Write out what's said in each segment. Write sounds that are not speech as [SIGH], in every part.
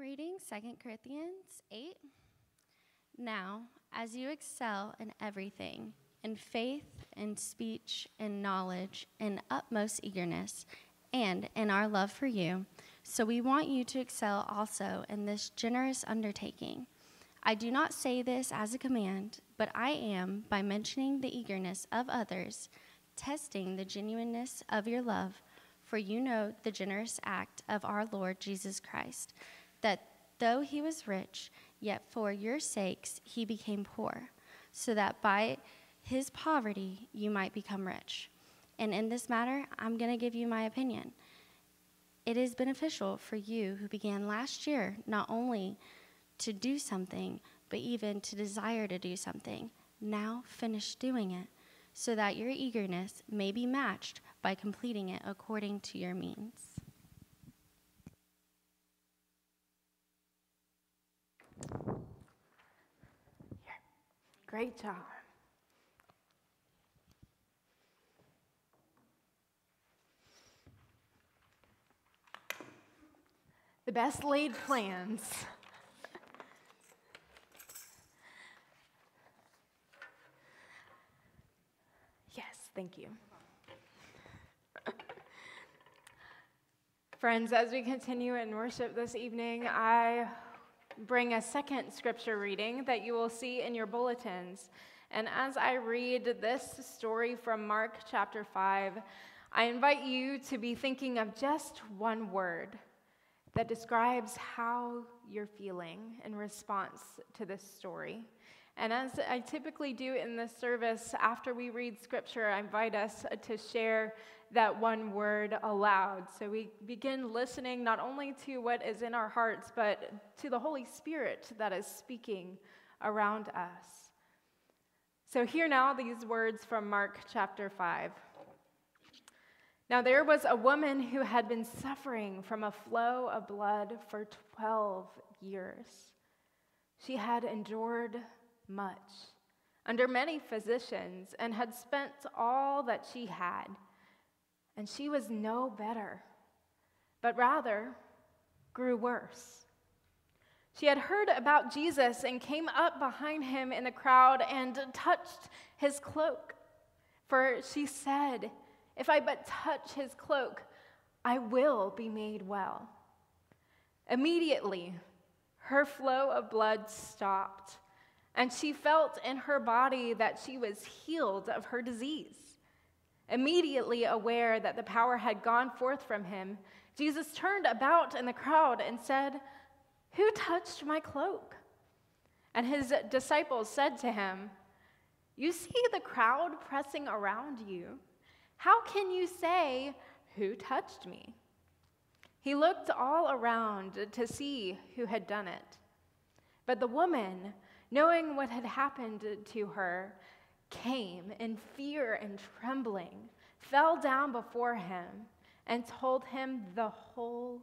reading 2 Corinthians 8. Now, as you excel in everything, in faith, in speech, in knowledge, in utmost eagerness, and in our love for you, so we want you to excel also in this generous undertaking. I do not say this as a command, but I am, by mentioning the eagerness of others, testing the genuineness of your love, for you know the generous act of our Lord Jesus Christ, that though he was rich, yet for your sakes he became poor, so that by his poverty you might become rich. And in this matter, I'm going to give you my opinion. It is beneficial for you who began last year not only to do something, but even to desire to do something. Now finish doing it, so that your eagerness may be matched by completing it according to your means. Great job. The best laid plans. yes, thank you. Friends, as we continue in worship this evening, I bring a second scripture reading that you will see in your bulletins. And as I read this story from Mark chapter 5, I invite you to be thinking of just one word that describes how you're feeling in response to this story. And as I typically do in this service, after we read scripture, I invite us to share that one word aloud. So we begin listening not only to what is in our hearts, but to the Holy Spirit that is speaking around us. So hear now these words from Mark chapter 5. Now there was a woman who had been suffering from a flow of blood for 12 years. She had endured much under many physicians and had spent all that she had and she was no better, but rather grew worse. She had heard about Jesus and came up behind him in the crowd and touched his cloak. For she said, If I but touch his cloak, I will be made well. Immediately, her flow of blood stopped, and she felt in her body that she was healed of her disease. Immediately aware that the power had gone forth from him, Jesus turned about in the crowd and said, Who touched my cloak? And his disciples said to him, You see the crowd pressing around you. How can you say, Who touched me? He looked all around to see who had done it. But the woman, knowing what had happened to her, came in fear and trembling, fell down before him, and told him the whole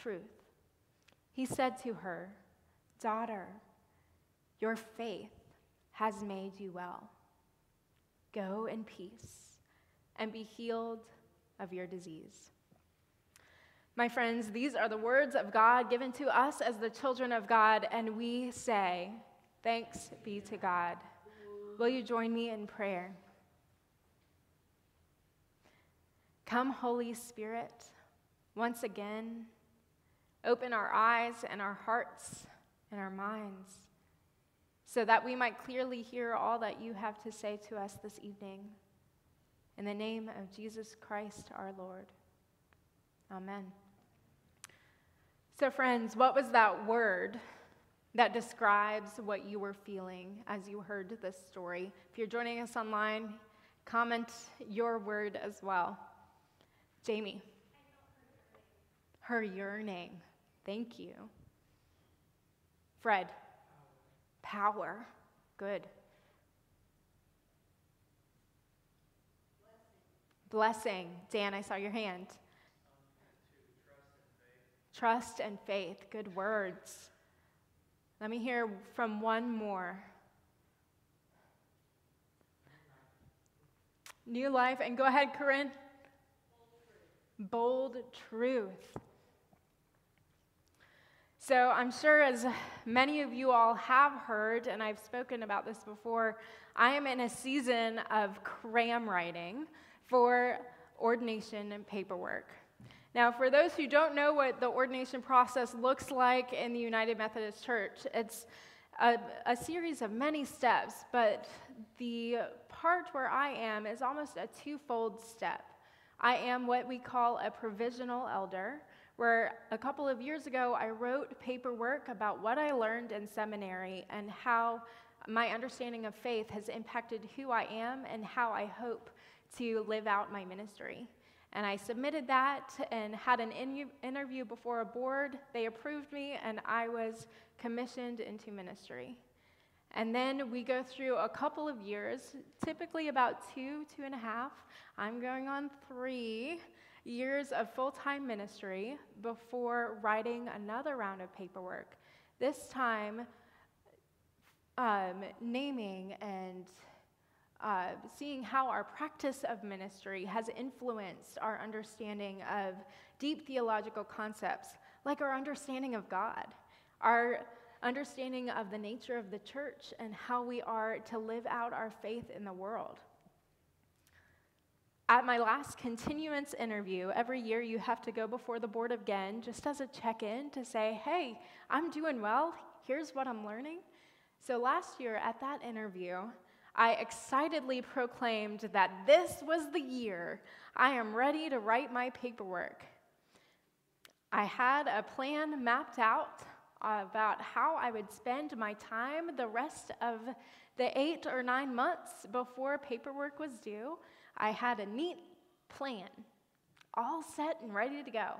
truth. He said to her, Daughter, your faith has made you well. Go in peace and be healed of your disease. My friends, these are the words of God given to us as the children of God, and we say, Thanks be to God. Will you join me in prayer? Come, Holy Spirit, once again, open our eyes and our hearts and our minds so that we might clearly hear all that you have to say to us this evening. In the name of Jesus Christ our Lord. Amen. So, friends, what was that word? That describes what you were feeling as you heard this story. If you're joining us online, comment your word as well. Jamie. Her yearning. Thank you. Fred. Power. Good. Blessing. Dan, I saw your hand. Trust and faith. Good words. Let me hear from one more. New life. And go ahead, Corinne. Bold truth. So, I'm sure as many of you all have heard, and I've spoken about this before, I am in a season of cram writing for ordination and paperwork. Now, for those who don't know what the ordination process looks like in the United Methodist Church, it's a, a, series of many steps, but the part where I am is almost a twofold step. I am what we call a provisional elder, where a couple of years ago I wrote paperwork about what I learned in seminary and how my understanding of faith has impacted who I am and how I hope to live out my ministry. And I submitted that and had an in- interview before a board. They approved me, and I was commissioned into ministry. And then we go through a couple of years, typically about two, two and a half. I'm going on three years of full time ministry before writing another round of paperwork. This time, um, naming and uh, seeing how our practice of ministry has influenced our understanding of deep theological concepts, like our understanding of God, our understanding of the nature of the church, and how we are to live out our faith in the world. At my last continuance interview, every year you have to go before the board again just as a check in to say, hey, I'm doing well. Here's what I'm learning. So last year at that interview, I excitedly proclaimed that this was the year I am ready to write my paperwork. I had a plan mapped out about how I would spend my time the rest of the eight or nine months before paperwork was due. I had a neat plan, all set and ready to go.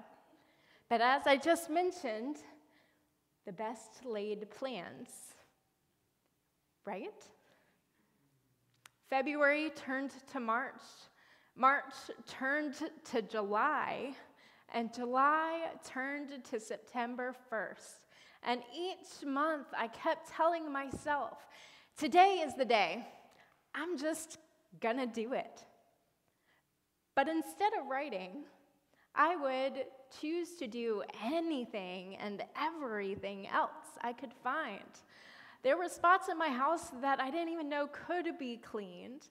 But as I just mentioned, the best laid plans, right? February turned to March. March turned to July. And July turned to September 1st. And each month I kept telling myself, today is the day. I'm just gonna do it. But instead of writing, I would choose to do anything and everything else I could find. There were spots in my house that I didn't even know could be cleaned.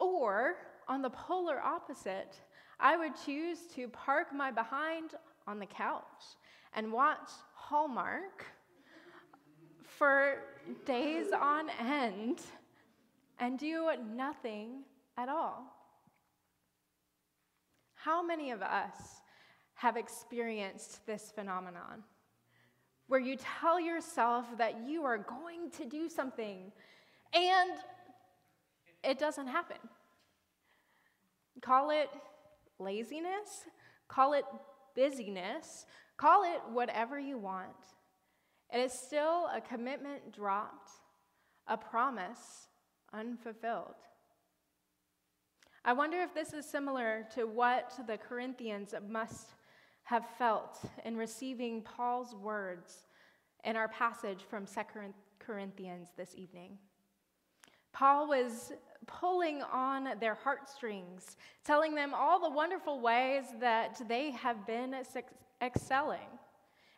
Or, on the polar opposite, I would choose to park my behind on the couch and watch Hallmark for days on end and do nothing at all. How many of us have experienced this phenomenon? Where you tell yourself that you are going to do something and it doesn't happen. Call it laziness, call it busyness, call it whatever you want. It is still a commitment dropped, a promise unfulfilled. I wonder if this is similar to what the Corinthians must have felt in receiving Paul's words in our passage from 2 Corinthians this evening. Paul was pulling on their heartstrings, telling them all the wonderful ways that they have been excelling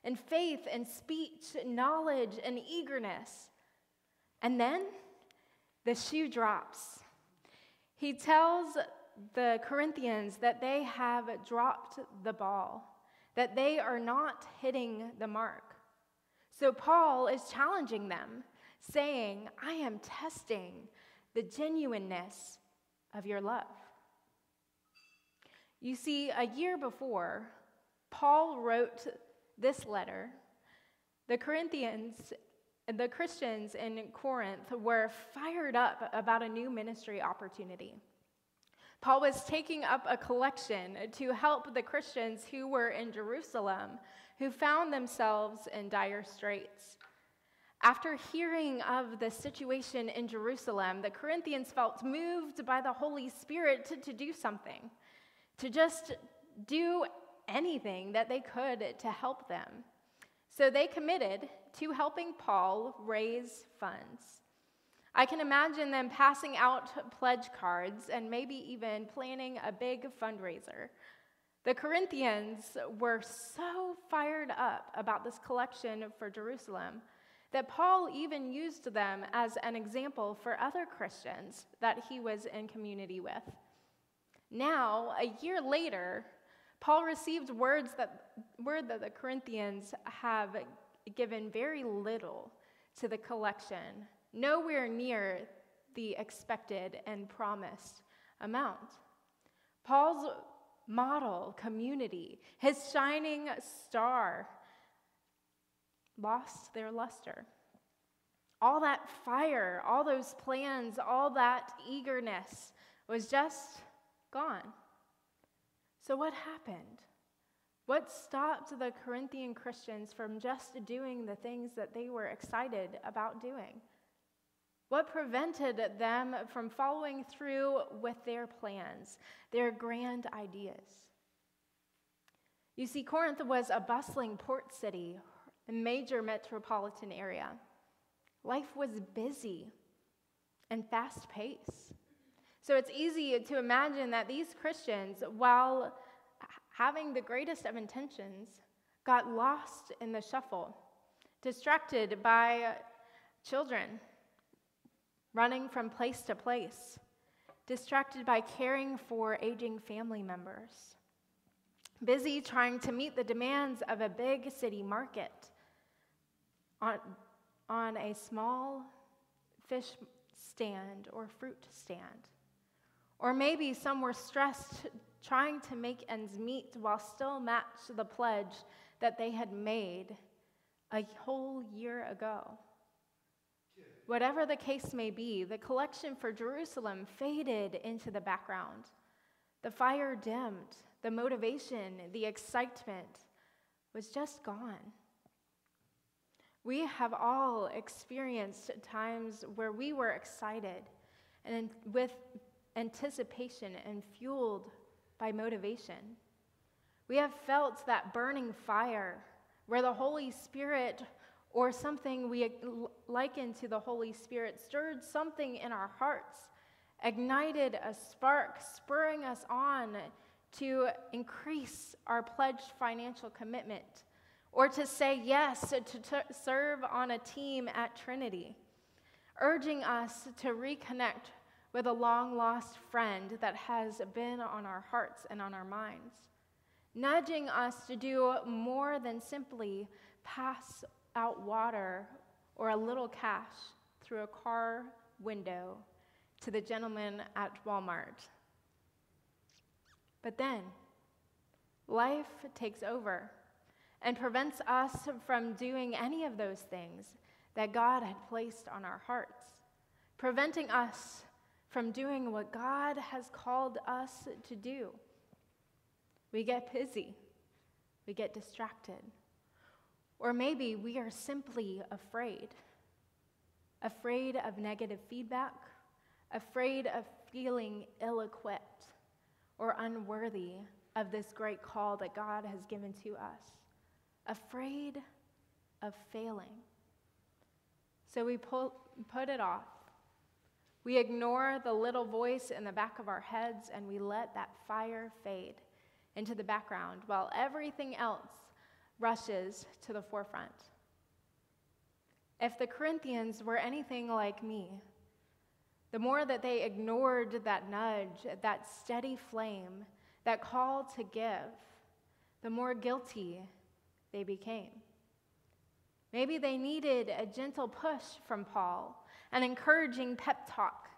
in faith and speech, knowledge and eagerness. And then the shoe drops. He tells the Corinthians that they have dropped the ball that they are not hitting the mark. So Paul is challenging them, saying, I am testing the genuineness of your love. You see, a year before, Paul wrote this letter. The Corinthians, the Christians in Corinth were fired up about a new ministry opportunity. Paul was taking up a collection to help the Christians who were in Jerusalem who found themselves in dire straits. After hearing of the situation in Jerusalem, the Corinthians felt moved by the Holy Spirit to, to do something, to just do anything that they could to help them. So they committed to helping Paul raise funds. I can imagine them passing out pledge cards and maybe even planning a big fundraiser. The Corinthians were so fired up about this collection for Jerusalem that Paul even used them as an example for other Christians that he was in community with. Now, a year later, Paul received words that, word that the Corinthians have given very little to the collection, nowhere near the expected and promised amount. Paul's model community, his shining star, lost their luster. All that fire, all those plans, all that eagerness was just gone. So, what happened? What stopped the Corinthian Christians from just doing the things that they were excited about doing? What prevented them from following through with their plans, their grand ideas? You see, Corinth was a bustling port city, a major metropolitan area. Life was busy and fast paced. So it's easy to imagine that these Christians, while having the greatest of intentions, got lost in the shuffle, distracted by children running from place to place, distracted by caring for aging family members, busy trying to meet the demands of a big city market on, on a small fish stand or fruit stand. Or maybe some were stressed trying to make ends meet while still match the pledge that they had made a whole year ago. Whatever the case may be, the collection for Jerusalem faded into the background. The fire dimmed, the motivation, the excitement was just gone. We have all experienced times where we were excited and with anticipation and fueled by motivation. We have felt that burning fire where the Holy Spirit or something we liken to the Holy Spirit stirred something in our hearts, ignited a spark, spurring us on to increase our pledged financial commitment or to say yes to t- serve on a team at Trinity, urging us to reconnect with a long lost friend that has been on our hearts and on our minds, nudging us to do more than simply pass out water or a little cash through a car window to the gentleman at Walmart. But then, life takes over and prevents us from doing any of those things that God had placed on our hearts, preventing us from doing what God has called us to do. We get busy, we get distracted, or maybe we are simply afraid. Afraid of negative feedback, afraid of feeling ill equipped or unworthy of this great call that God has given to us, afraid of failing. So we pull, put it off. We ignore the little voice in the back of our heads and we let that fire fade into the background while everything else rushes to the forefront. If the Corinthians were anything like me, the more that they ignored that nudge, that steady flame, that call to give, the more guilty they became. Maybe they needed a gentle push from Paul an encouraging pep talk.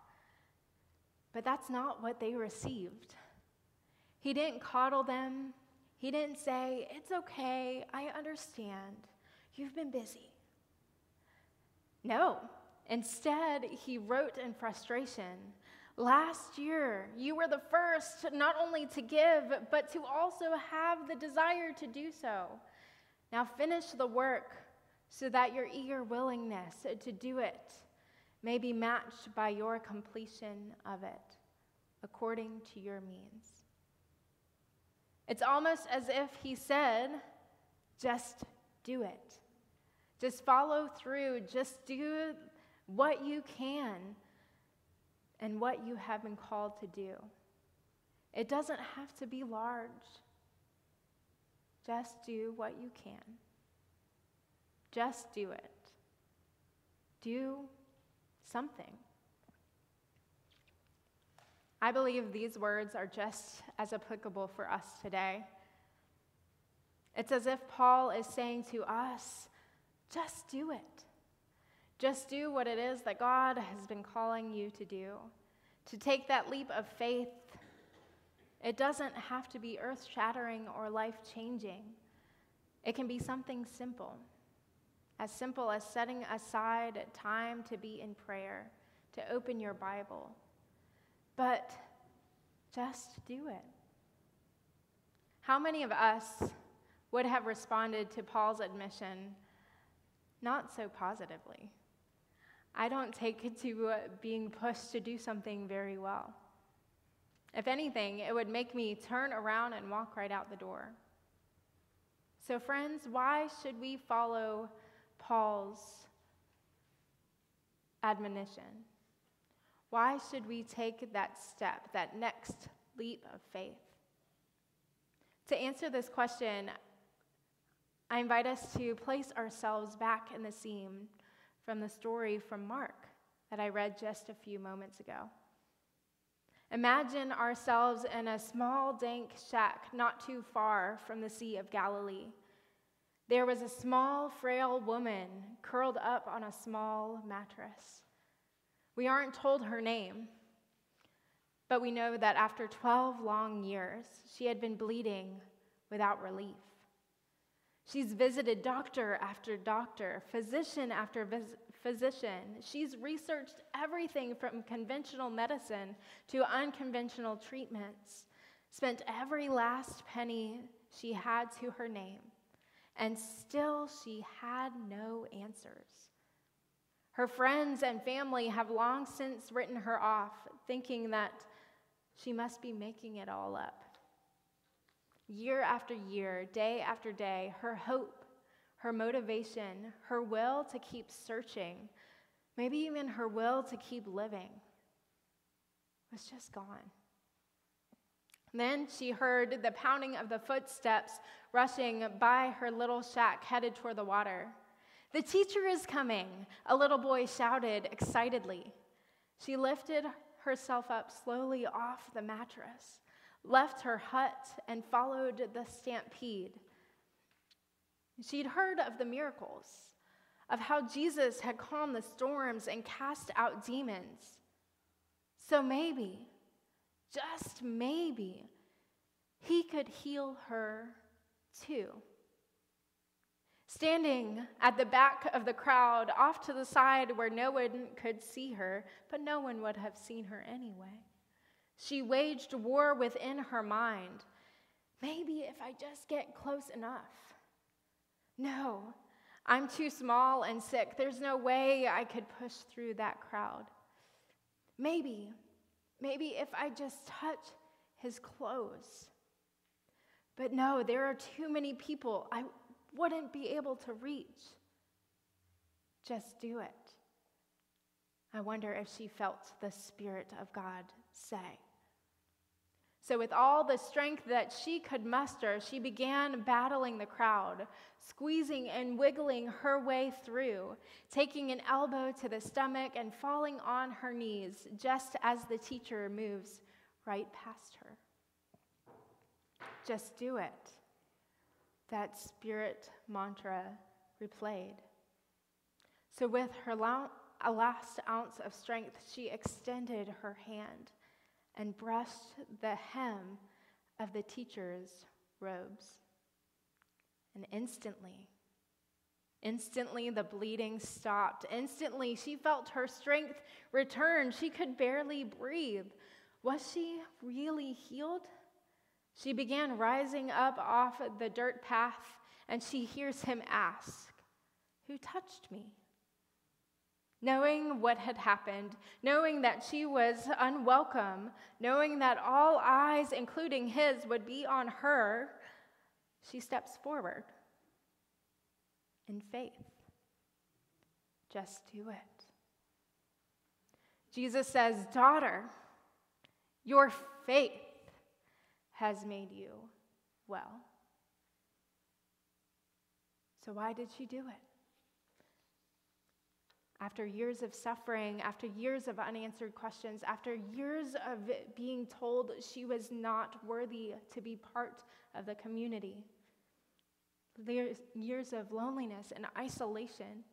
But that's not what they received. He didn't coddle them. He didn't say, It's okay, I understand. You've been busy. No. Instead, he wrote in frustration Last year, you were the first not only to give, but to also have the desire to do so. Now finish the work so that your eager willingness to do it may be matched by your completion of it according to your means. It's almost as if he said, just do it. Just follow through. Just do what you can and what you have been called to do. It doesn't have to be large, Just do what you can. Just do it. Do something. I believe these words are just as applicable for us today. It's as if Paul is saying to us, just do it. Just do what it is that God has been calling you to do. To take that leap of faith. It doesn't have to be earth shattering or life changing, it can be something simple. As simple as setting aside time to be in prayer, to open your Bible. But just do it. How many of us would have responded to Paul's admission not so positively? I don't take it to uh, being pushed to do something very well. If anything, it would make me turn around and walk right out the door. So, friends, why should we follow Paul's admonition? Why should we take that step, that next leap of faith? To answer this question, I invite us to place ourselves back in the scene from the story from Mark that I read just a few moments ago. Imagine ourselves in a small, dank shack not too far from the Sea of Galilee. There was a small, frail woman curled up on a small mattress. We aren't told her name, but we know that after 12 long years, she had been bleeding without relief. She's visited doctor after doctor, physician after vis- physician. She's researched everything from conventional medicine to unconventional treatments, spent every last penny she had to her name, and still she had no answers. Her friends and family have long since written her off, thinking that she must be making it all up. Year after year, day after day, her hope, her motivation, her will to keep searching, maybe even her will to keep living, was just gone. Then she heard the pounding of the footsteps rushing by her little shack headed toward the water. The teacher is coming, a little boy shouted excitedly. She lifted herself up slowly off the mattress, left her hut, and followed the stampede. She'd heard of the miracles, of how Jesus had calmed the storms and cast out demons. So maybe, just maybe, he could heal her too. Standing at the back of the crowd, off to the side where no one could see her, but no one would have seen her anyway. She waged war within her mind. Maybe if I just get close enough. No, I'm too small and sick. There's no way I could push through that crowd. Maybe, maybe if I just touch his clothes. But no, there are too many people. I, wouldn't be able to reach. Just do it. I wonder if she felt the Spirit of God say. So, with all the strength that she could muster, she began battling the crowd, squeezing and wiggling her way through, taking an elbow to the stomach and falling on her knees just as the teacher moves right past her. Just do it that spirit mantra replayed. So, with her a last ounce of strength, she extended her hand and brushed the hem of the teacher's robes. And instantly, instantly the bleeding stopped. Instantly, she felt her strength return. She could barely breathe. Was she really healed? She began rising up off the dirt path, and she hears him ask, Who touched me? Knowing what had happened, knowing that she was unwelcome, knowing that all eyes, including his, would be on her, she steps forward in faith. Just do it. Jesus says, Daughter, your faith has made you well. So, why did she do it? After years of suffering, after years of unanswered questions, after years of being told she was not worthy to be part of the community, years of loneliness and isolation,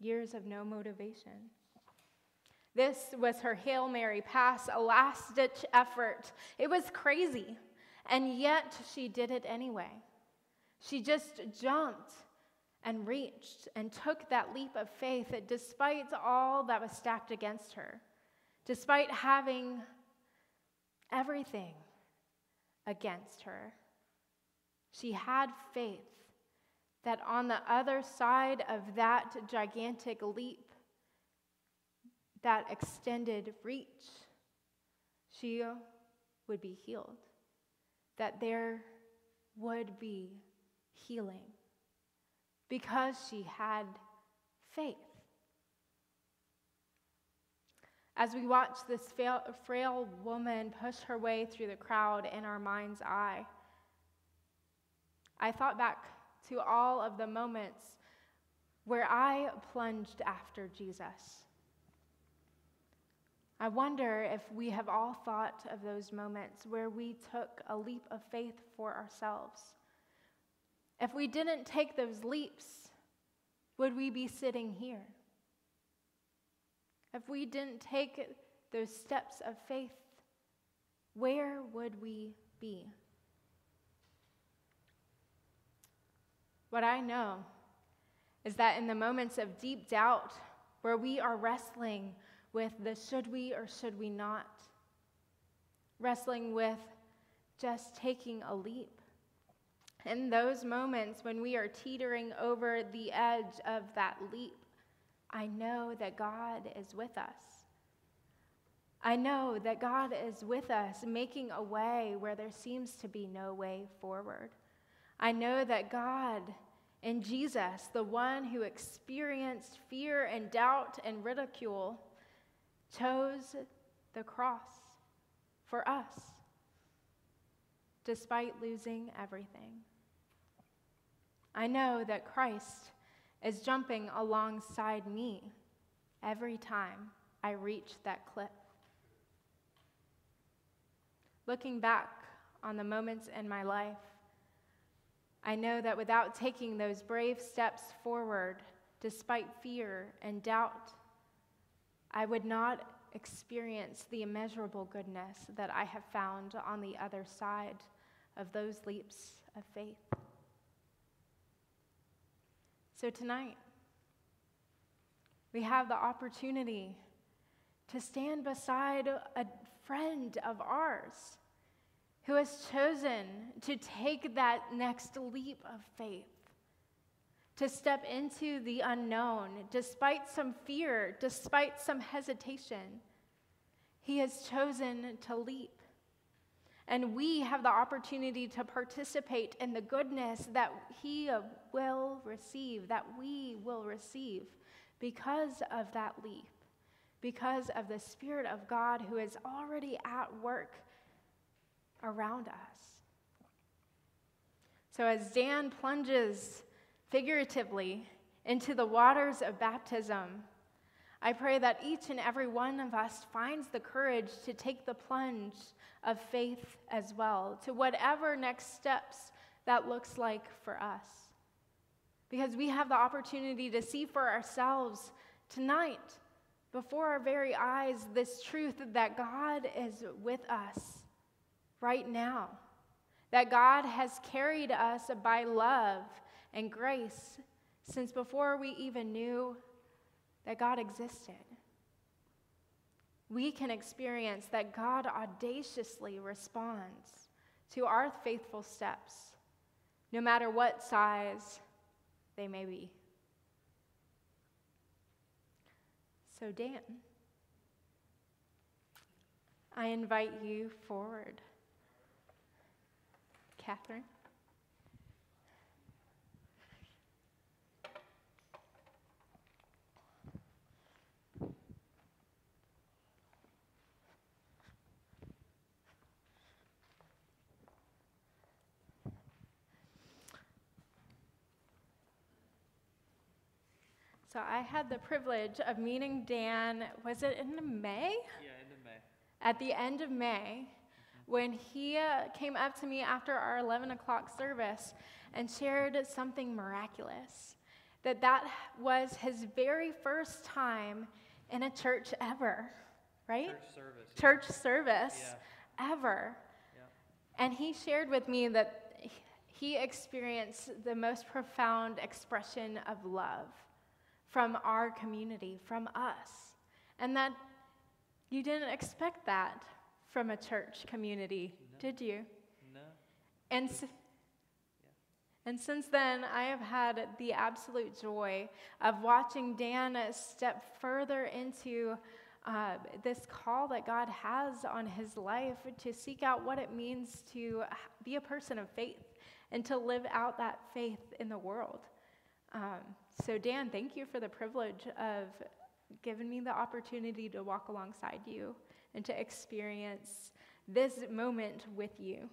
years of no motivation. This was her Hail Mary pass, a last ditch effort. It was crazy, and yet she did it anyway. She just jumped and reached and took that leap of faith that despite all that was stacked against her, despite having everything against her. She had faith that on the other side of that gigantic leap, that extended reach, she would be healed, that there would be healing because she had faith. As we watch this frail woman push her way through the crowd in our mind's eye, I thought back to all of the moments where I plunged after Jesus. I wonder if we have all thought of those moments where we took a leap of faith for ourselves. If we didn't take those leaps, would we be sitting here? If we didn't take those steps of faith, where would we be? What I know is that in the moments of deep doubt, where we are wrestling with the should we or should we not, wrestling with just taking a leap, in those moments when we are teetering over the edge of that leap, I know that God is with us. I know that God is with us, making a way where there seems to be no way forward. I know that God and Jesus, the one who experienced fear and doubt and ridicule, chose the cross for us, despite losing everything. I know that Christ is jumping alongside me every time I reach that cliff. Looking back on the moments in my life I know that without taking those brave steps forward, despite fear and doubt, I would not experience the immeasurable goodness that I have found on the other side of those leaps of faith. So tonight, we have the opportunity to stand beside a friend of ours who has chosen to take that next leap of faith, to step into the unknown despite some fear, despite some hesitation. He has chosen to leap. And we have the opportunity to participate in the goodness that He uh, will receive, that we will receive because of that leap, because of the Spirit of God who is already at work around us. So, as Dan plunges figuratively into the waters of baptism, I pray that each and every one of us finds the courage to take the plunge of faith as well, to whatever next steps that looks like for us. Because we have the opportunity to see for ourselves tonight, before our very eyes, this truth that God is with us right now. That God has carried us by love and grace since before we even knew that God existed. We can experience that God audaciously responds to our faithful steps, no matter what size they may be. So, Dan, I invite you forward. Catherine. So I had the privilege of meeting Dan, was it in May? Yeah, end of May. At the end of May, when he uh, came up to me after our 11 o'clock service and shared something miraculous. That that was his very first time in a church ever, right? Church service. yeah. Church service Yeah. ever. Yeah. And he shared with me that he experienced the most profound expression of love from our community, from us. And that you didn't expect that from a church community, No. did you? No. And, s- and since then, I have had the absolute joy of watching Dan step further into uh, this call that God has on his life to seek out what it means to be a person of faith and to live out that faith in the world. Um, so, Dan, thank you for the privilege of giving me the opportunity to walk alongside you and to experience this moment with you.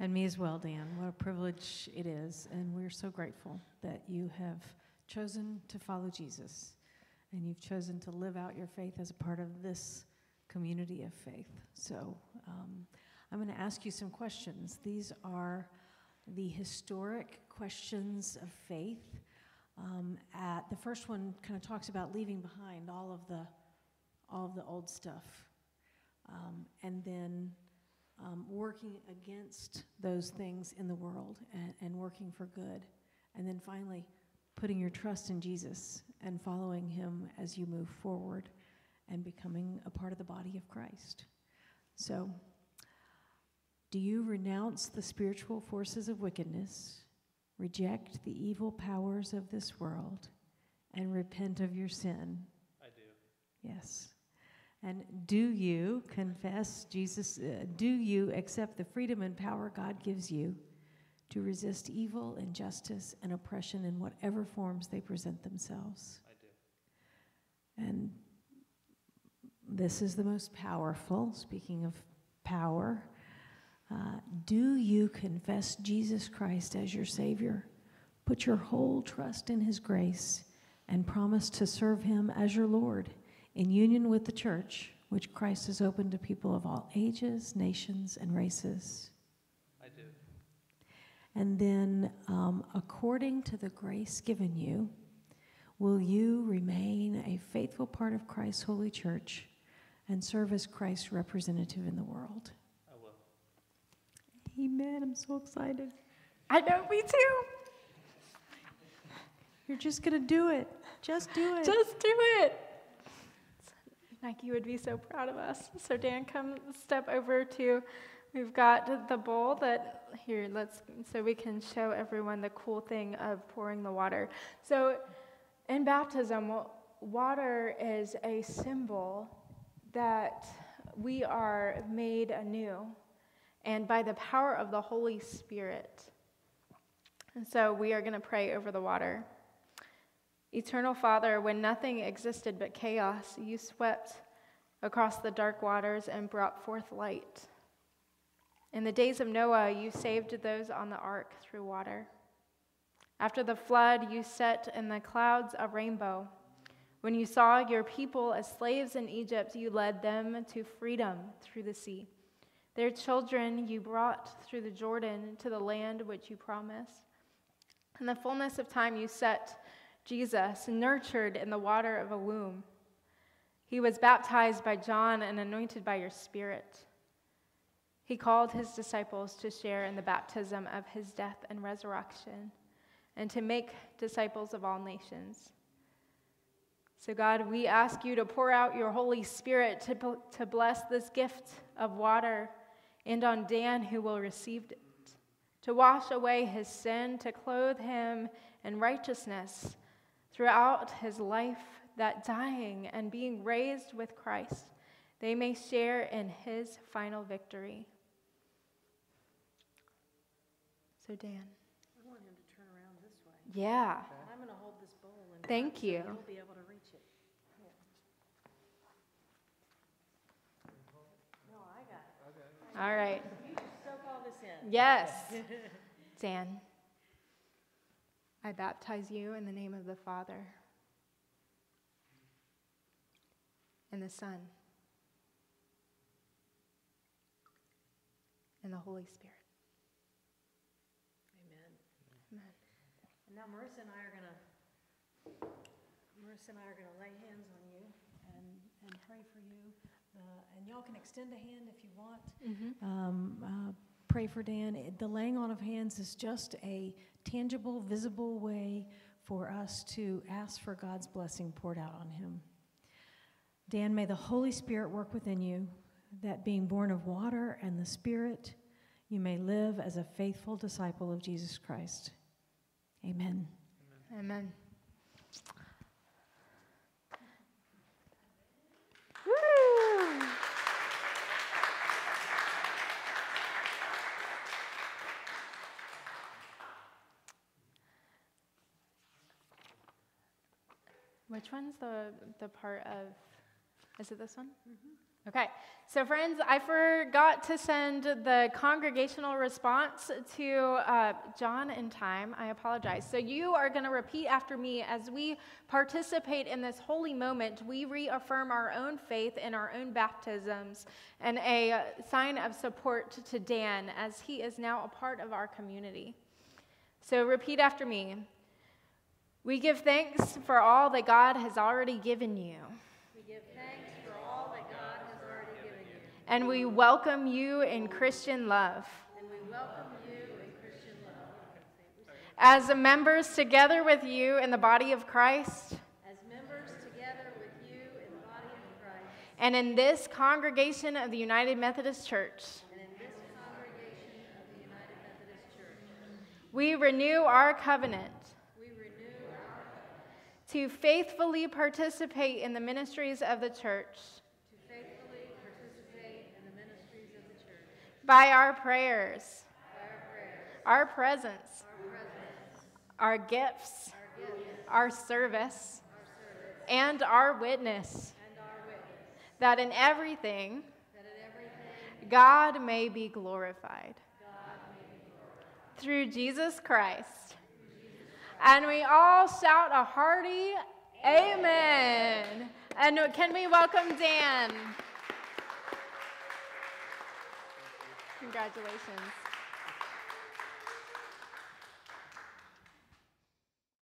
And me as well, Dan. What a privilege it is. And we're so grateful that you have chosen to follow Jesus and you've chosen to live out your faith as a part of this community of faith. So um, I'm going to ask you some questions. These are the historic questions of faith. Um, at the first one kind of talks about leaving behind all of the all of the old stuff, um, and then um, working against those things in the world and, and working for good. And then finally, putting your trust in Jesus and following him as you move forward and becoming a part of the body of Christ. So, do you renounce the spiritual forces of wickedness, reject the evil powers of this world, and repent of your sin? I do. Yes. And do you confess Jesus? Uh, do you accept the freedom and power God gives you to resist evil, injustice, and oppression in whatever forms they present themselves? I do. And this is the most powerful, speaking of power. Uh, do you confess Jesus Christ as your Savior? Put your whole trust in His grace and promise to serve Him as your Lord in union with the church, which Christ has opened to people of all ages, nations, and races. I do. And then, um, according to the grace given you, will you remain a faithful part of Christ's holy church and serve as Christ's representative in the world? Amen. I'm so excited. I know, me too. You're just going to do it. Just do it. Just do it. Nike would be so proud of us. So, Dan, come step over to. We've got the bowl that here. Let's so we can show everyone the cool thing of pouring the water. So, in baptism, water is a symbol that we are made anew, and by the power of the Holy Spirit. And so, we are going to pray over the water. Eternal Father, when nothing existed but chaos, you swept across the dark waters and brought forth light. In the days of Noah, you saved those on the ark through water. After the flood, you set in the clouds a rainbow. When you saw your people as slaves in Egypt, you led them to freedom through the sea. Their children you brought through the Jordan to the land which you promised. In the fullness of time, you set Jesus, nurtured in the water of a womb. He was baptized by John and anointed by your Spirit. He called his disciples to share in the baptism of his death and resurrection and to make disciples of all nations. So, God, we ask you to pour out your Holy Spirit to, to bless this gift of water and on Dan who will receive it, to wash away his sin, to clothe him in righteousness throughout his life, that dying and being raised with Christ, they may share in his final victory. So, Dan. I want him to turn around this way. Yeah. And I'm going to hold this bowl in Thank you. You'll be able to reach it. No, I got it. All right. You just soak all this in. Yes. [LAUGHS] Dan. I baptize you in the name of the Father and the Son and the Holy Spirit. Amen. Amen. And now Marisa and I are going to, Marisa and I are going to lay hands on you and, and pray for you. Uh, and y'all can extend a hand if you want. Um, uh, pray for Dan. It- The laying on of hands is just a tangible, visible way for us to ask for God's blessing poured out on him. Dan, may the Holy Spirit work within you, that being born of water and the Spirit, you may live as a faithful disciple of Jesus Christ. Amen. Amen. Woo! Which one's the, the part of, is it this one? Okay, so friends, I forgot to send the congregational response to uh, John in time. I apologize. So you are going to repeat after me as we participate in this holy moment. We reaffirm our own faith in our own baptisms and a uh, sign of support to Dan as he is now a part of our community. So repeat after me. We give thanks for all that God has already given you. We give thanks for all that God has already given you. And we welcome you in Christian love. And we welcome you in Christian love. As members together with you in the body of Christ. as members together with you in the body of Christ And in this congregation of the United Methodist Church. and in this congregation of the United Methodist Church. We renew our covenant We renew our to faithfully participate in the ministries of the church. To faithfully participate in the ministries of the church. By our prayers, by our prayers, our presence, our presence, our gifts, our gifts, our service, our service, and our witness, and our witness, that in everything that in everything God may. God may be glorified. Through Jesus Christ. And we all shout a hearty amen. And can we welcome Dan? Congratulations.